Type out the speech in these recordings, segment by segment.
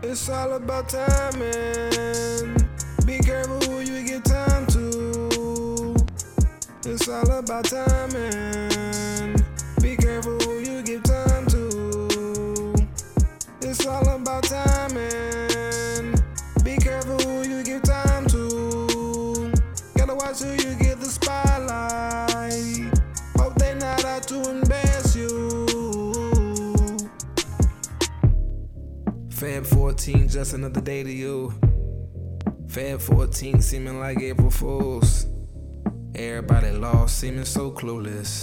It's all about timing. Be careful who you give time to. It's all about timing. Be careful who you give time to. It's all about timing. Be careful Feb 14, just another day to you. Feb 14, seeming like April Fools. Everybody lost, seeming so clueless.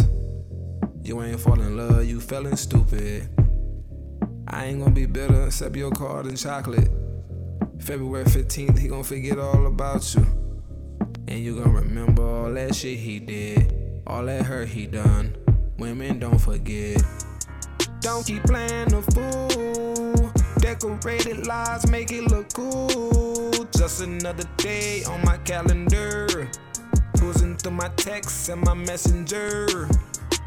You ain't fall in love, you feeling stupid. I ain't gonna be bitter, except your card and chocolate. February 15th, he gonna forget all about you. And you gonna remember all that shit he did, all that hurt he done. Women don't forget. Don't keep playing the fool. Decorated lies make it look cool. Just another day on my calendar. Cruising through my texts and my messenger.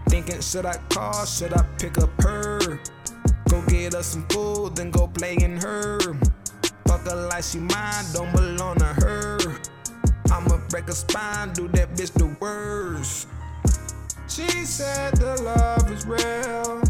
Thinking, should I call? Should I pick up her? Go get her some food, then go play in her. Fuck her like she mine, don't belong to her. I'ma break her spine, do that bitch the worst. She said the love is real.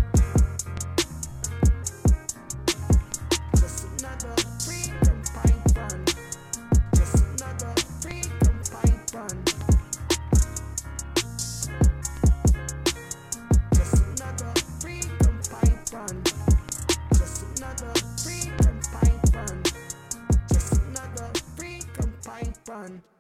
Freedom